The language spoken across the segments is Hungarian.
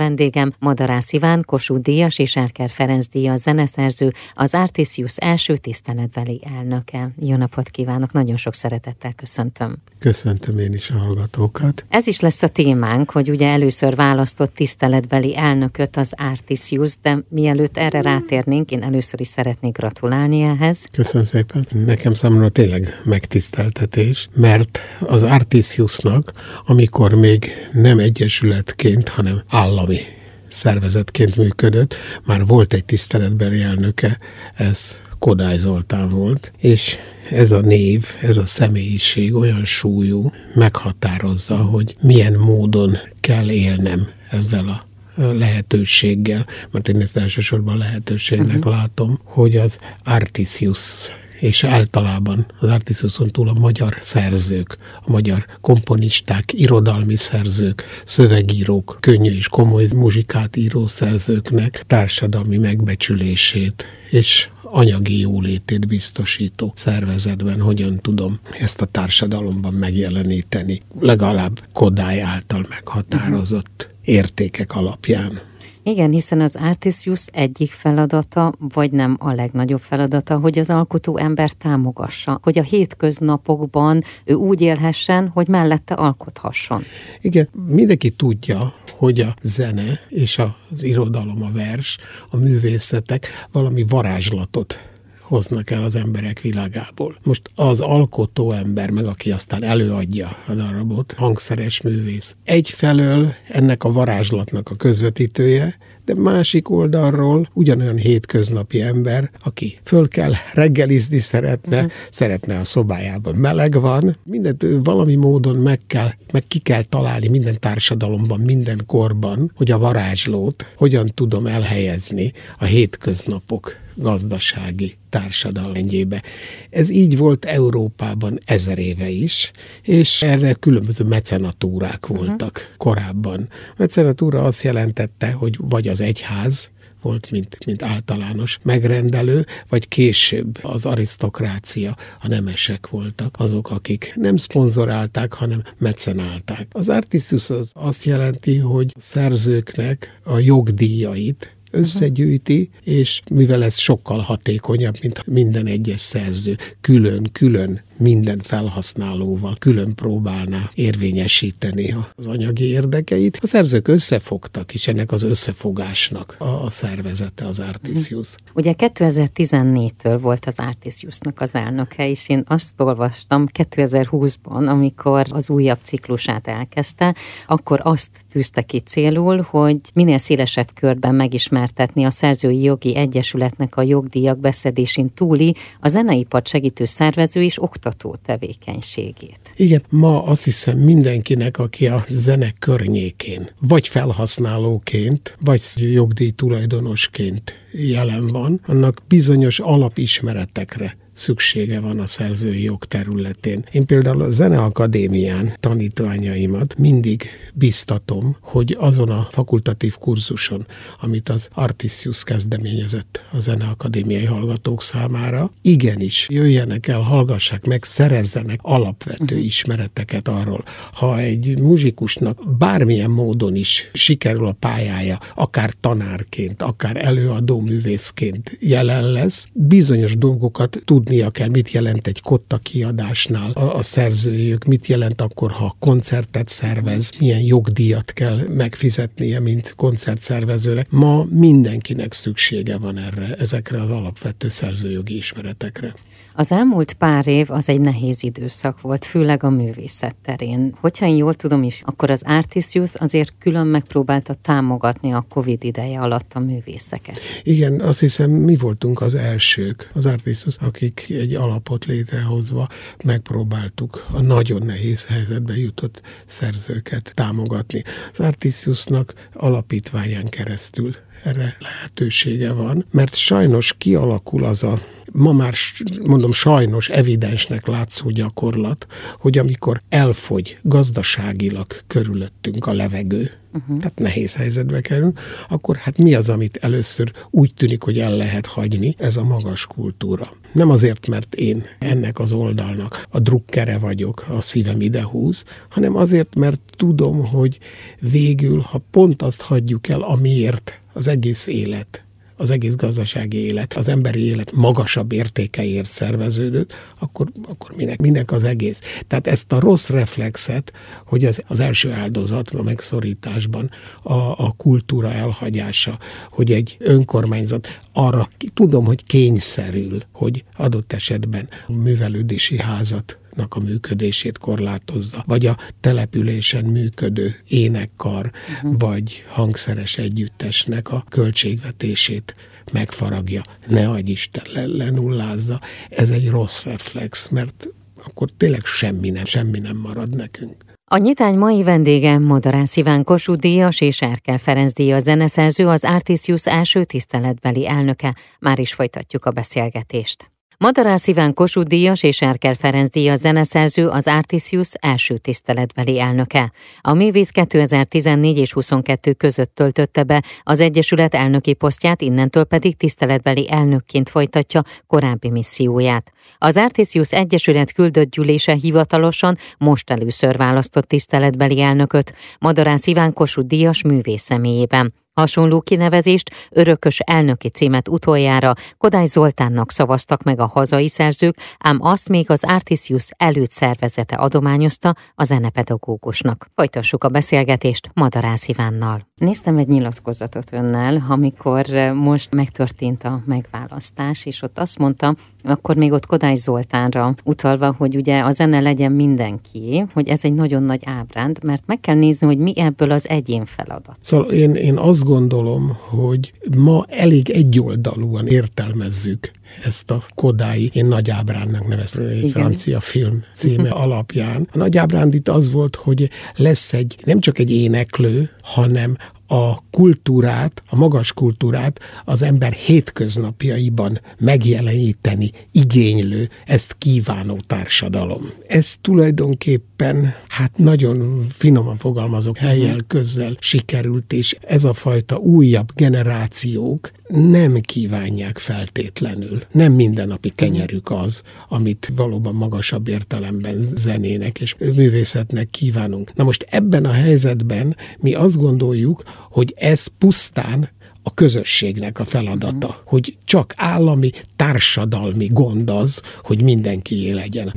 Vendégem Madarász Iván, Kossuth Díjas és Erker Ferenc Díjas zeneszerző, az Artisius első tiszteletbeli elnöke. Jó napot kívánok, nagyon sok szeretettel köszöntöm. Köszöntöm én is a hallgatókat. Ez is lesz a témánk, hogy ugye először választott tiszteletbeli elnököt az Artisius, de mielőtt erre rátérnénk, én először is szeretnék gratulálni ehhez. Köszönöm szépen. Nekem számomra tényleg megtiszteltetés, mert az Artisiusnak, amikor még nem egyesületként, hanem állami szervezetként működött, már volt egy tiszteletbeli elnöke, ez Kodály Zoltán volt, és ez a név, ez a személyiség olyan súlyú, meghatározza, hogy milyen módon kell élnem ezzel a lehetőséggel, mert én ezt elsősorban lehetőségnek uh-huh. látom, hogy az Artisius és általában az Artisiuson túl a magyar szerzők, a magyar komponisták, irodalmi szerzők, szövegírók, könnyű és komoly muzsikát író szerzőknek társadalmi megbecsülését és anyagi jólétét biztosító szervezetben hogyan tudom ezt a társadalomban megjeleníteni, legalább Kodály által meghatározott értékek alapján. Igen, hiszen az Artisius egyik feladata, vagy nem a legnagyobb feladata, hogy az alkotó ember támogassa, hogy a hétköznapokban ő úgy élhessen, hogy mellette alkothasson. Igen, mindenki tudja, hogy a zene és az irodalom, a vers, a művészetek valami varázslatot hoznak el az emberek világából. Most az alkotó ember, meg aki aztán előadja a darabot, hangszeres művész, egyfelől ennek a varázslatnak a közvetítője, de másik oldalról ugyanolyan hétköznapi ember, aki föl kell reggelizni szeretne, uh-huh. szeretne a szobájában meleg van, mindent valami módon meg kell, meg ki kell találni minden társadalomban, minden korban, hogy a varázslót hogyan tudom elhelyezni a hétköznapok gazdasági társadalomjébe. Ez így volt Európában ezer éve is, és erre különböző mecenatúrák voltak uh-huh. korábban. Mecenatúra azt jelentette, hogy vagy az egyház, volt, mint, mint általános megrendelő, vagy később az arisztokrácia, a nemesek voltak azok, akik nem szponzorálták, hanem mecenálták. Az artisus az azt jelenti, hogy szerzőknek a jogdíjait összegyűjti, és mivel ez sokkal hatékonyabb, mint minden egyes szerző, külön-külön minden felhasználóval külön próbálná érvényesíteni az anyagi érdekeit. A szerzők összefogtak, és ennek az összefogásnak a szervezete az Artisius. Mhm. Ugye 2014-től volt az Artisiusnak az elnöke, és én azt olvastam 2020-ban, amikor az újabb ciklusát elkezdte, akkor azt tűzte ki célul, hogy minél szélesebb körben megismertetni a Szerzői Jogi Egyesületnek a jogdíjak beszedésén túli a zeneipart segítő szervező és oktató oktató tevékenységét. Igen, ma azt hiszem mindenkinek, aki a zene környékén, vagy felhasználóként, vagy jogdíj tulajdonosként jelen van, annak bizonyos alapismeretekre szüksége van a szerzői jog területén. Én például a Zeneakadémián tanítványaimat mindig biztatom, hogy azon a fakultatív kurzuson, amit az Artisius kezdeményezett a Zeneakadémiai hallgatók számára, igenis jöjjenek el, hallgassák meg, szerezzenek alapvető uh-huh. ismereteket arról. Ha egy muzsikusnak bármilyen módon is sikerül a pályája, akár tanárként, akár előadó művészként jelen lesz, bizonyos dolgokat tud tudnia kell, mit jelent egy kotta kiadásnál a, a szerzőjük, mit jelent akkor, ha koncertet szervez, milyen jogdíjat kell megfizetnie, mint koncertszervezőre. Ma mindenkinek szüksége van erre, ezekre az alapvető szerzőjogi ismeretekre. Az elmúlt pár év az egy nehéz időszak volt, főleg a művészet terén. Hogyha én jól tudom is, akkor az Artisius azért külön megpróbálta támogatni a Covid ideje alatt a művészeket. Igen, azt hiszem mi voltunk az elsők, az Artisius, akik egy alapot létrehozva megpróbáltuk a nagyon nehéz helyzetbe jutott szerzőket támogatni. Az Artisiusnak alapítványán keresztül erre lehetősége van, mert sajnos kialakul az a ma már mondom sajnos evidensnek látszó gyakorlat, hogy amikor elfogy gazdaságilag körülöttünk a levegő, uh-huh. tehát nehéz helyzetbe kerülünk, akkor hát mi az, amit először úgy tűnik, hogy el lehet hagyni? Ez a magas kultúra. Nem azért, mert én ennek az oldalnak a drukkere vagyok, a szívem ide húz, hanem azért, mert tudom, hogy végül, ha pont azt hagyjuk el, amiért az egész élet az egész gazdasági élet, az emberi élet magasabb értékeért szerveződött, akkor, akkor minek, minek az egész. Tehát ezt a rossz reflexet, hogy az, az első áldozat a megszorításban a, a kultúra elhagyása, hogy egy önkormányzat arra, tudom, hogy kényszerül, hogy adott esetben a művelődési házat a működését korlátozza, vagy a településen működő énekkar, uh-huh. vagy hangszeres együttesnek a költségvetését megfaragja. Ne adj Isten, le, lenullázza. Ez egy rossz reflex, mert akkor tényleg semmi nem, semmi nem marad nekünk. A nyitány mai vendége Madarász Iván Kossuth díjas és Erkel Ferenc díjas zeneszerző, az Artisius első tiszteletbeli elnöke. Már is folytatjuk a beszélgetést. Madarász Iván Kossuth díjas és Erkel Ferenc díjas zeneszerző az Artisius első tiszteletbeli elnöke. A művész 2014 és 22 között töltötte be az Egyesület elnöki posztját, innentől pedig tiszteletbeli elnökként folytatja korábbi misszióját. Az Artisius Egyesület küldött gyűlése hivatalosan most először választott tiszteletbeli elnököt, Madarász Iván Kossuth díjas művész személyében. Hasonló kinevezést, örökös elnöki címet utoljára Kodály Zoltánnak szavaztak meg a hazai szerzők, ám azt még az Artisius előtt szervezete adományozta a zenepedagógusnak. Folytassuk a beszélgetést Madarász Ivánnal. Néztem egy nyilatkozatot önnel, amikor most megtörtént a megválasztás, és ott azt mondta, akkor még ott Kodály Zoltánra utalva, hogy ugye a zene legyen mindenki, hogy ez egy nagyon nagy ábránd, mert meg kell nézni, hogy mi ebből az egyén feladat. Szóval én, én azt gondolom, hogy ma elég egyoldalúan értelmezzük ezt a Kodái, én Nagy Ábránnak neveztem, egy Igen. francia film címe alapján. A Nagy Ábránd itt az volt, hogy lesz egy, nem csak egy éneklő, hanem a kultúrát, a magas kultúrát az ember hétköznapjaiban megjeleníteni igénylő, ezt kívánó társadalom. Ez tulajdonképpen, hát nagyon finoman fogalmazok, helyel, közzel sikerült, és ez a fajta újabb generációk nem kívánják feltétlenül. Nem mindennapi kenyerük az, amit valóban magasabb értelemben zenének és művészetnek kívánunk. Na most ebben a helyzetben mi azt gondoljuk, hogy ez pusztán a közösségnek a feladata, uh-huh. hogy csak állami, társadalmi gond az, hogy mindenki legyen.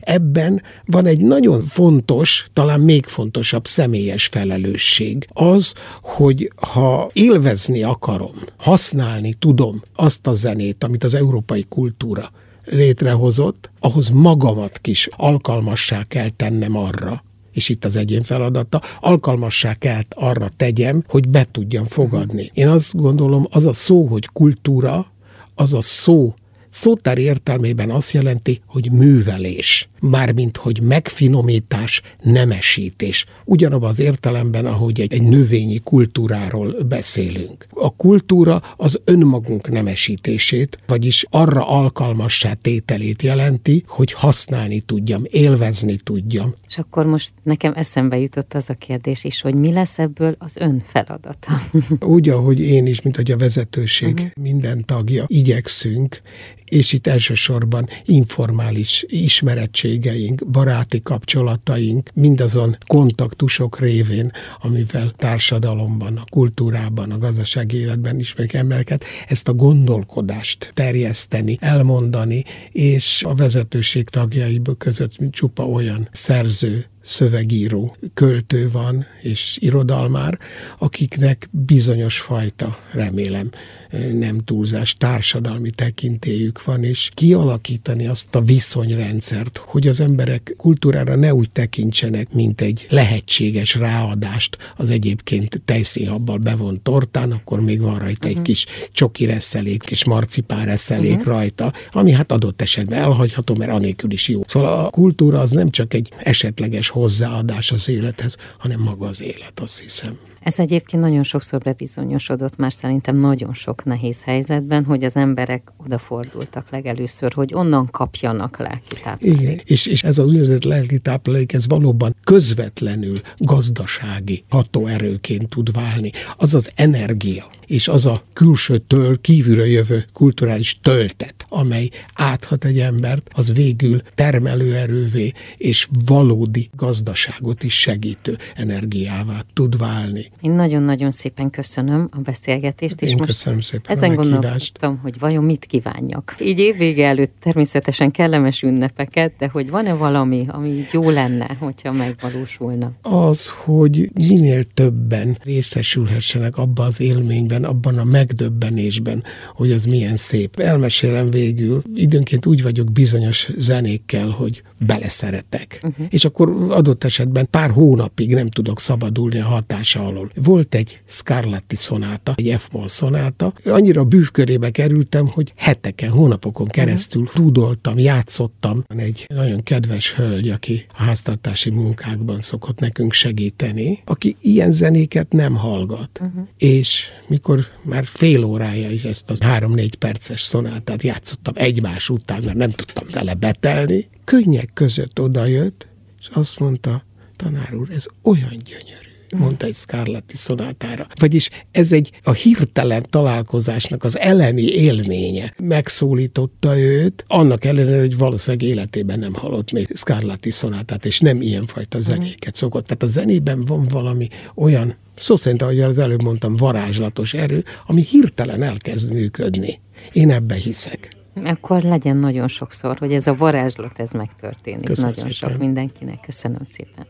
Ebben van egy nagyon fontos, talán még fontosabb személyes felelősség. Az, hogy ha élvezni akarom, használni tudom azt a zenét, amit az európai kultúra létrehozott, ahhoz magamat is alkalmassá kell tennem arra, és itt az egyén feladata, alkalmassá kell arra tegyem, hogy be tudjam fogadni. Én azt gondolom, az a szó, hogy kultúra, az a szó szótár értelmében azt jelenti, hogy művelés, mármint hogy megfinomítás, nemesítés. Ugyanabban az értelemben, ahogy egy, egy növényi kultúráról beszélünk. A kultúra az önmagunk nemesítését, vagyis arra alkalmassá tételét jelenti, hogy használni tudjam, élvezni tudjam. És akkor most nekem eszembe jutott az a kérdés is, hogy mi lesz ebből az ön feladata? Úgy, ahogy én is, mint hogy a vezetőség uh-huh. minden tagja, igyekszünk és itt elsősorban informális ismerettségeink, baráti kapcsolataink, mindazon kontaktusok révén, amivel társadalomban, a kultúrában, a gazdasági életben ismerjük embereket, ezt a gondolkodást terjeszteni, elmondani, és a vezetőség tagjaiból között csupa olyan szerző, szövegíró, költő van, és irodalmár, akiknek bizonyos fajta, remélem, nem túlzás, társadalmi tekintélyük van, és kialakítani azt a viszonyrendszert, hogy az emberek kultúrára ne úgy tekintsenek, mint egy lehetséges ráadást az egyébként tejszínhabbal bevont tortán, akkor még van rajta uh-huh. egy mhm. kis csoki reszelék, kis marcipán reszelék uh-huh. rajta, ami hát adott esetben elhagyható, mert anélkül is jó. Szóval a kultúra az nem csak egy esetleges hozzáadás az élethez, hanem maga az élet, azt hiszem. Ez egyébként nagyon sokszor bebizonyosodott már szerintem nagyon sok nehéz helyzetben, hogy az emberek odafordultak legelőször, hogy onnan kapjanak lelki táplálék. Igen, és, és ez az úgynevezett lelki táplálék, ez valóban közvetlenül gazdasági hatóerőként tud válni. Az az energia, és az a külsőtől kívülre jövő kulturális töltet, amely áthat egy embert, az végül termelőerővé és valódi gazdaságot is segítő energiává tud válni. Én nagyon-nagyon szépen köszönöm a beszélgetést, és most köszönöm szépen ezen gondolkodtam, hogy vajon mit kívánjak. Így évvége előtt természetesen kellemes ünnepeket, de hogy van-e valami, ami így jó lenne, hogyha megvalósulna? Az, hogy minél többen részesülhessenek abban az élményben, abban a megdöbbenésben, hogy az milyen szép. Elmesélem végül, időnként úgy vagyok bizonyos zenékkel, hogy beleszeretek. Uh-huh. És akkor adott esetben pár hónapig nem tudok szabadulni a hatása alól. Volt egy Scarlatti szonáta, egy F-moll szonáta, annyira bűvkörébe kerültem, hogy heteken, hónapokon keresztül uh-huh. tudoltam, játszottam. Egy nagyon kedves hölgy, aki a háztartási munkákban szokott nekünk segíteni, aki ilyen zenéket nem hallgat. Uh-huh. És mikor már fél órája is ezt az három-négy perces szonátát játszottam egymás után, mert nem tudtam vele betelni, könnyek között odajött, és azt mondta, tanár úr, ez olyan gyönyörű mondta egy Scarlatti szonátára. Vagyis ez egy a hirtelen találkozásnak az elemi élménye megszólította őt, annak ellenére, hogy valószínűleg életében nem hallott még Scarlatti szonátát, és nem ilyenfajta zenéket szokott. Tehát a zenében van valami olyan szó szerint, ahogy az előbb mondtam, varázslatos erő, ami hirtelen elkezd működni. Én ebbe hiszek. Akkor legyen nagyon sokszor, hogy ez a varázslat ez megtörténik. Köszönöm nagyon szépen. sok mindenkinek. Köszönöm szépen.